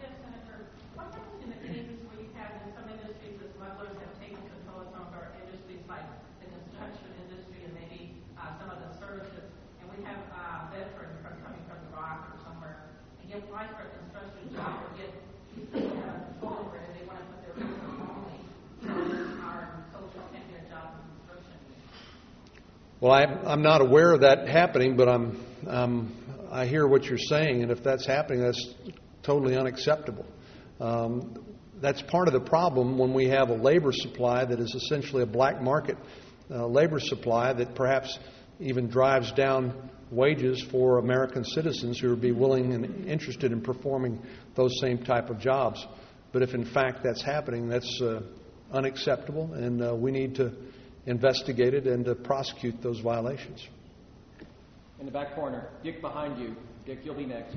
Yes, Senator. What happens in the cases where you have in some industries the smugglers have taken control of some of our industries like the construction industry and maybe uh, some of the services, and we have uh, veterans from coming from Iraq or somewhere and get applied for a construction job or get uh, control over it and they want to put their business only. So our social can't get a job in construction. Well, I, I'm not aware of that happening, but I'm, um, I hear what you're saying, and if that's happening, that's totally unacceptable. Um, that's part of the problem when we have a labor supply that is essentially a black market uh, labor supply that perhaps even drives down wages for American citizens who would be willing and interested in performing those same type of jobs. But if in fact that's happening, that's uh, unacceptable, and uh, we need to investigate it and to prosecute those violations. In the back corner, Dick behind you. Dick, you'll be next.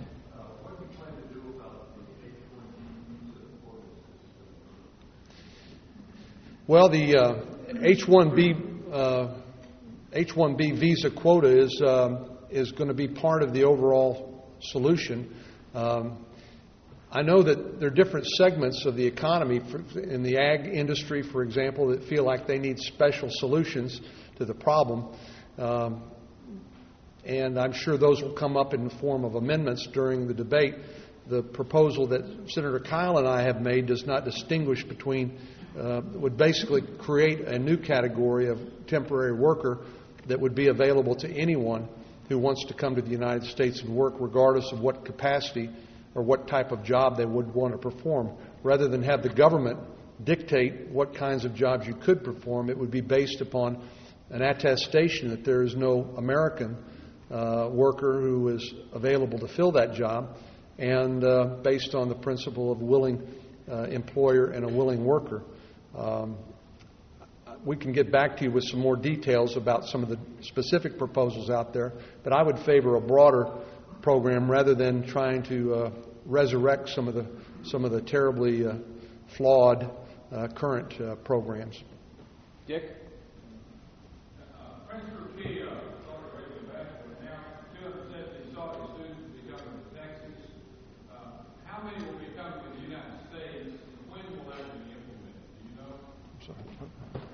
Well, the uh, H-1B uh, H-1B visa quota is um, is going to be part of the overall solution. Um, I know that there are different segments of the economy, in the ag industry, for example, that feel like they need special solutions to the problem. Um, and I'm sure those will come up in the form of amendments during the debate. The proposal that Senator Kyl and I have made does not distinguish between, uh, would basically create a new category of temporary worker that would be available to anyone who wants to come to the United States and work, regardless of what capacity or what type of job they would want to perform. Rather than have the government dictate what kinds of jobs you could perform, it would be based upon an attestation that there is no American uh, worker who is available to fill that job, and uh, based on the principle of willing uh, employer and a willing worker. Um, we can get back to you with some more details about some of the specific proposals out there, but I would favor a broader program rather than trying to uh, resurrect some of the some of the terribly uh, flawed uh, current uh, programs. Dick? Prince Turki, uh, Saudi Arabia ambassador now, 270 Saudi students will be coming to Texas. Uh, how many will be coming to the United States? When will that be implemented? You know?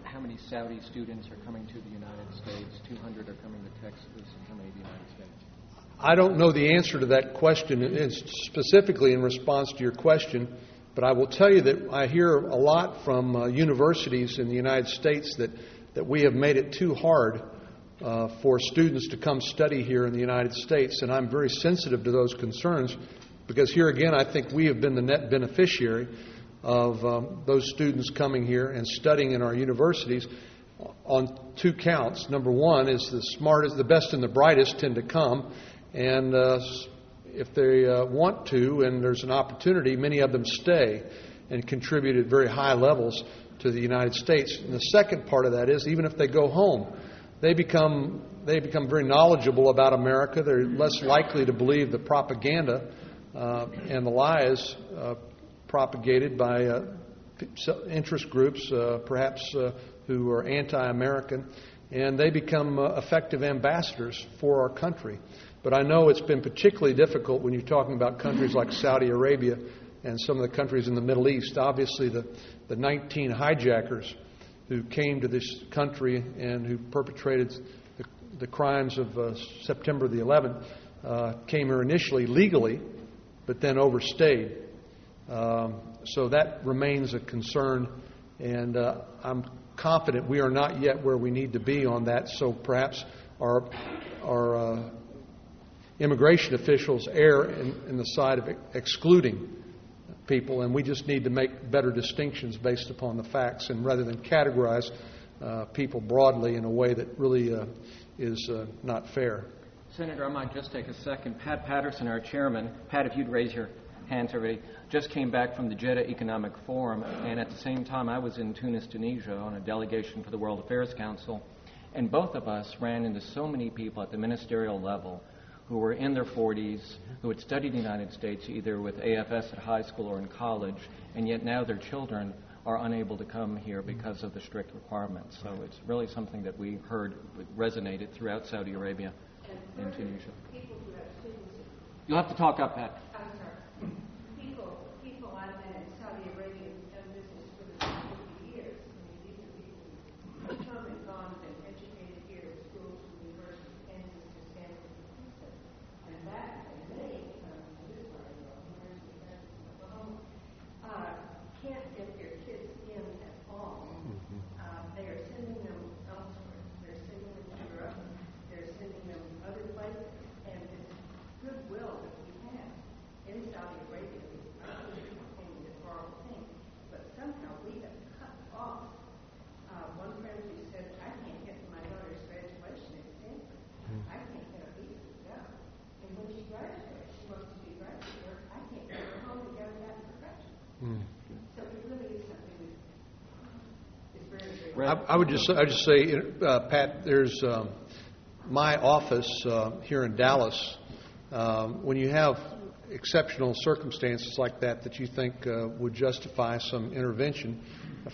How many Saudi students are coming to the United States? 200 are coming to Texas, and how many to the United States? I don't know the answer to that question it's specifically in response to your question, but I will tell you that I hear a lot from uh, universities in the United States that, that we have made it too hard uh, for students to come study here in the United States, and I'm very sensitive to those concerns because here again I think we have been the net beneficiary of um, those students coming here and studying in our universities on two counts. Number one is the smartest, the best and the brightest tend to come, and uh, if they uh, want to and there's an opportunity, many of them stay and contribute at very high levels to the United States. And the second part of that is even if they go home, they become they become very knowledgeable about America. They're less likely to believe the propaganda uh, and the lies uh, propagated by uh, interest groups, uh, perhaps uh, who are anti-American, and they become uh, effective ambassadors for our country. But I know it's been particularly difficult when you're talking about countries like Saudi Arabia and some of the countries in the Middle East. Obviously, the, the 19 hijackers who came to this country and who perpetrated the, the crimes of uh, September the 11th uh, came here initially legally, but then overstayed. Um, so that remains a concern, and uh, I'm confident we are not yet where we need to be on that. So perhaps our our uh, immigration officials err in, in the side of excluding people, and we just need to make better distinctions based upon the facts, and rather than categorize uh, people broadly in a way that really uh, is uh, not fair. Senator, I might just take a second. Pat Patterson, our chairman, Pat, if you'd raise your hands already, just came back from the Jeddah Economic Forum, and at the same time, I was in Tunis, Tunisia, on a delegation for the World Affairs Council, and both of us ran into so many people at the ministerial level who were in their 40s, who had studied in the United States either with AFS at high school or in college, and yet now their children are unable to come here because of the strict requirements. So it's really something that we heard resonated throughout Saudi Arabia and Tunisia. You'll have to talk up, Pat. I'm sorry. People, people I've met in Saudi Arabia who've done business for us for 50 years. I mean, these are people who've come and gone, been educated here at schools from the University of Kansas to Stanford to Princeton. And that, and many come to this part of the world, University of Kansas, Oklahoma, uh, can't get their kids in at all. Uh, they are sending them elsewhere. They're sending them to Europe. They're sending them other places. And it's goodwill that we have in Saudi Arabia. I don't think it's a horrible thing, but somehow we have cut off. Uh, one friend who said, I can't get to my daughter's graduation at Stanford. I can't get a visa to go. And when she graduates, she wants to do graduate work. I can't get her home to go to that profession. So it really is something that is very, very. I, I would just, I just say, uh, Pat, there's um, my office uh, here in Dallas. Um, when you have exceptional circumstances like that that you think uh, would justify some intervention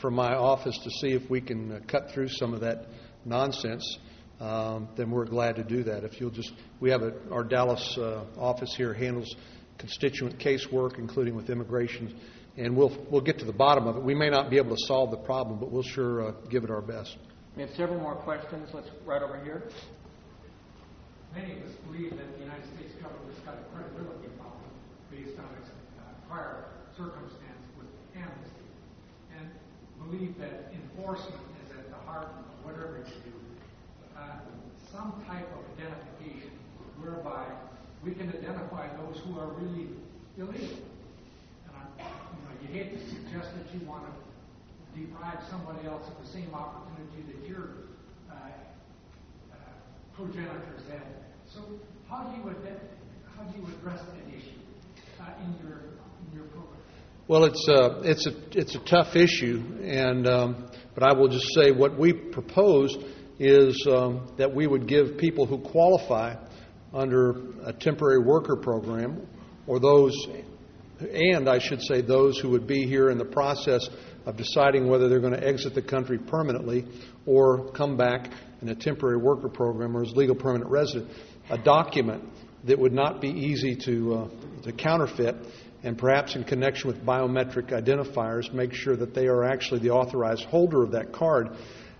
from my office to see if we can uh, cut through some of that nonsense, um, then we're glad to do that. If you'll just, we have a, our Dallas uh, office here handles constituent casework, including with immigration, and we'll we'll get to the bottom of it. We may not be able to solve the problem, but we'll sure uh, give it our best. We have several more questions. Let's right over here. Many of us believe that the United States government's got a credibility problem based on its uh, prior circumstance with amnesty, and believe that enforcement is at the heart of whatever you do. Uh, some type of identification whereby we can identify those who are really illegal. And I, you know, you hate to suggest that you want to deprive somebody else of the same opportunity that your uh, uh, progenitors had. So how do you ad- how do you address that issue uh, in your in your program? Well, it's a, it's a, it's a tough issue, and, um, but I will just say what we propose is um, that we would give people who qualify under a temporary worker program, or those, and I should say those who would be here in the process of deciding whether they're going to exit the country permanently or come back in a temporary worker program or as legal permanent resident, a document that would not be easy to, uh, to counterfeit and perhaps in connection with biometric identifiers, make sure that they are actually the authorized holder of that card.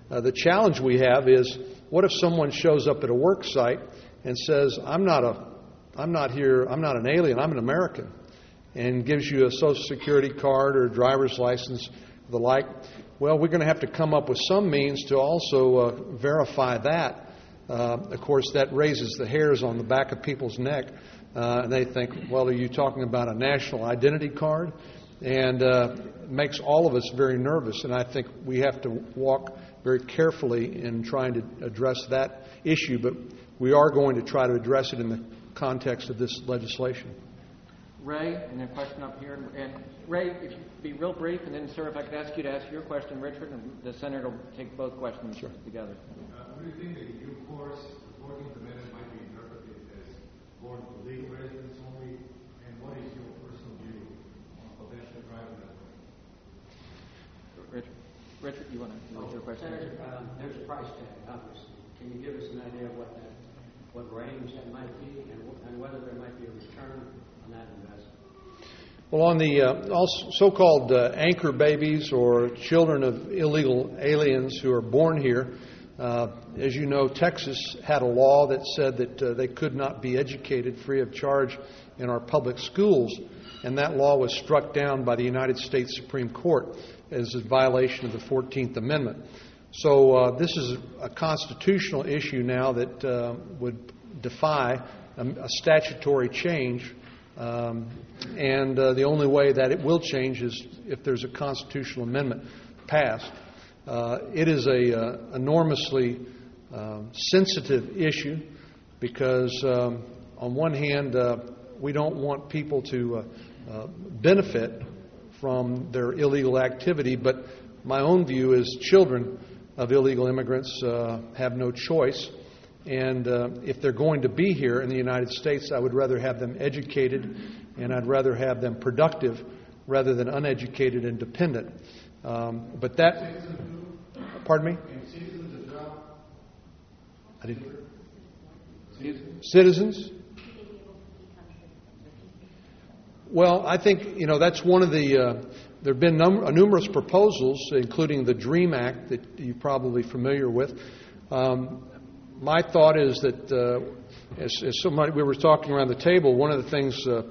Uh, the challenge we have is what if someone shows up at a work site and says, I'm not, a, I'm not here, I'm not an alien, I'm an American, and gives you a Social Security card or a driver's license, the like? Well, we're going to have to come up with some means to also uh, verify that. Uh, of course, that raises the hairs on the back of people's neck. Uh, and they think, well, are you talking about a national identity card? And uh, makes all of us very nervous. And I think we have to walk very carefully in trying to address that issue. But we are going to try to address it in the context of this legislation. Ray, and then a question up here. And Ray, if you be real brief, and then, sir, if I could ask you to ask your question, Richard, and the senator will take both questions together. Uh, what do you think the new course, the 14th Amendment, might be interpreted as going for legal residents only? And what is your personal view on potentially driving that way? Richard, Richard, you want to use your question? Senator, um, there's a price tag, obviously. Can you give us an idea of what that, what range that might be, and, wh- and whether there might be a return on Well, on the uh, so-called uh, anchor babies or children of illegal aliens who are born here, uh, as you know, Texas had a law that said that uh, they could not be educated free of charge in our public schools, and that law was struck down by the United States Supreme Court as a violation of the 14th Amendment. So uh, this is a constitutional issue now that uh, would defy a, a statutory change um, and uh, the only way that it will change is if there's a constitutional amendment passed. Uh, it is a uh, enormously um, sensitive issue because, um, on one hand, uh, we don't want people to uh, uh, benefit from their illegal activity, but my own view is children of illegal immigrants have no choice And uh, if they're going to be here in the United States, I would rather have them educated and I'd rather have them productive rather than uneducated and dependent. Um, but that. Pardon me? I didn't. Citizens? Well, I think, you know, that's one of the. Uh, there have been num- numerous proposals, including the DREAM Act that you're probably familiar with. Um, my thought is that, uh, as, as, somebody we were talking around the table, one of the things, uh,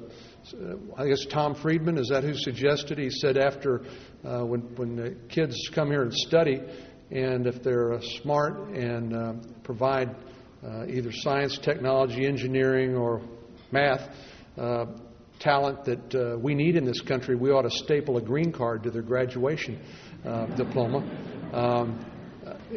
I guess Tom Friedman, is that who suggested? He said after uh, when when the kids come here and study, and if they're uh, smart and uh, provide uh, either science, technology, engineering, or math uh, talent that uh, we need in this country, we ought to staple a green card to their graduation uh, diploma. Um,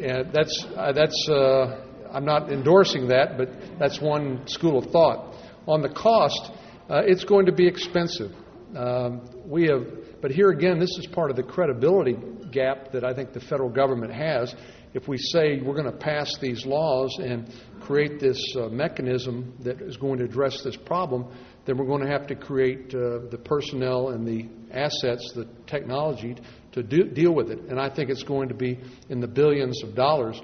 and that's uh, that's. I'm not endorsing that, but that's one school of thought. On the cost, uh, it's going to be expensive. Um, we have, but here again, this is part of the credibility gap that I think the federal government has. If we say we're going to pass these laws and create this uh, mechanism that is going to address this problem, then we're going to have to create uh, the personnel and the assets, the technology to do, deal with it. And I think it's going to be in the billions of dollars.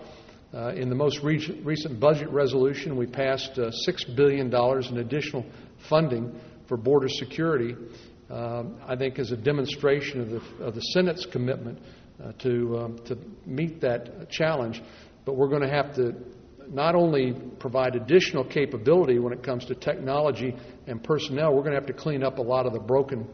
Uh, in the most recent, recent budget resolution, we passed uh, $6 billion in additional funding for border security, um, I think, is a demonstration of the, of the Senate's commitment uh, to, um, to meet that challenge. But we're going to have to not only provide additional capability when it comes to technology and personnel, we're going to have to clean up a lot of the broken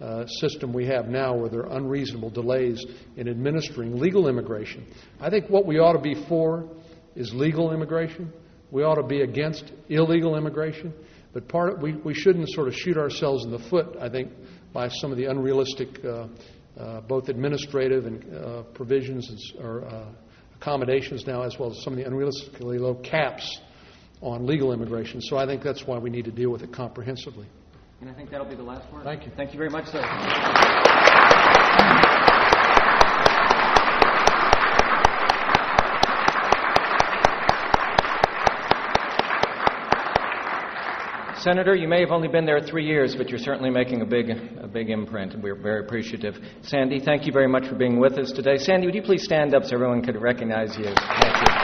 uh, system we have now where there are unreasonable delays in administering legal immigration. I think what we ought to be for is legal immigration. We ought to be against illegal immigration. But part of, we, we shouldn't sort of shoot ourselves in the foot, I think, by some of the unrealistic, uh, uh, both administrative and uh, provisions and, or uh, accommodations now, as well as some of the unrealistically low caps on legal immigration. So I think that's why we need to deal with it comprehensively. And I think that'll be the last word. Thank you. Thank you very much, sir. Senator, you may have only been there three years, but you're certainly making a big, a big imprint, and we're very appreciative. Sandy, thank you very much for being with us today. Sandy, would you please stand up so everyone could recognize you? Thank you.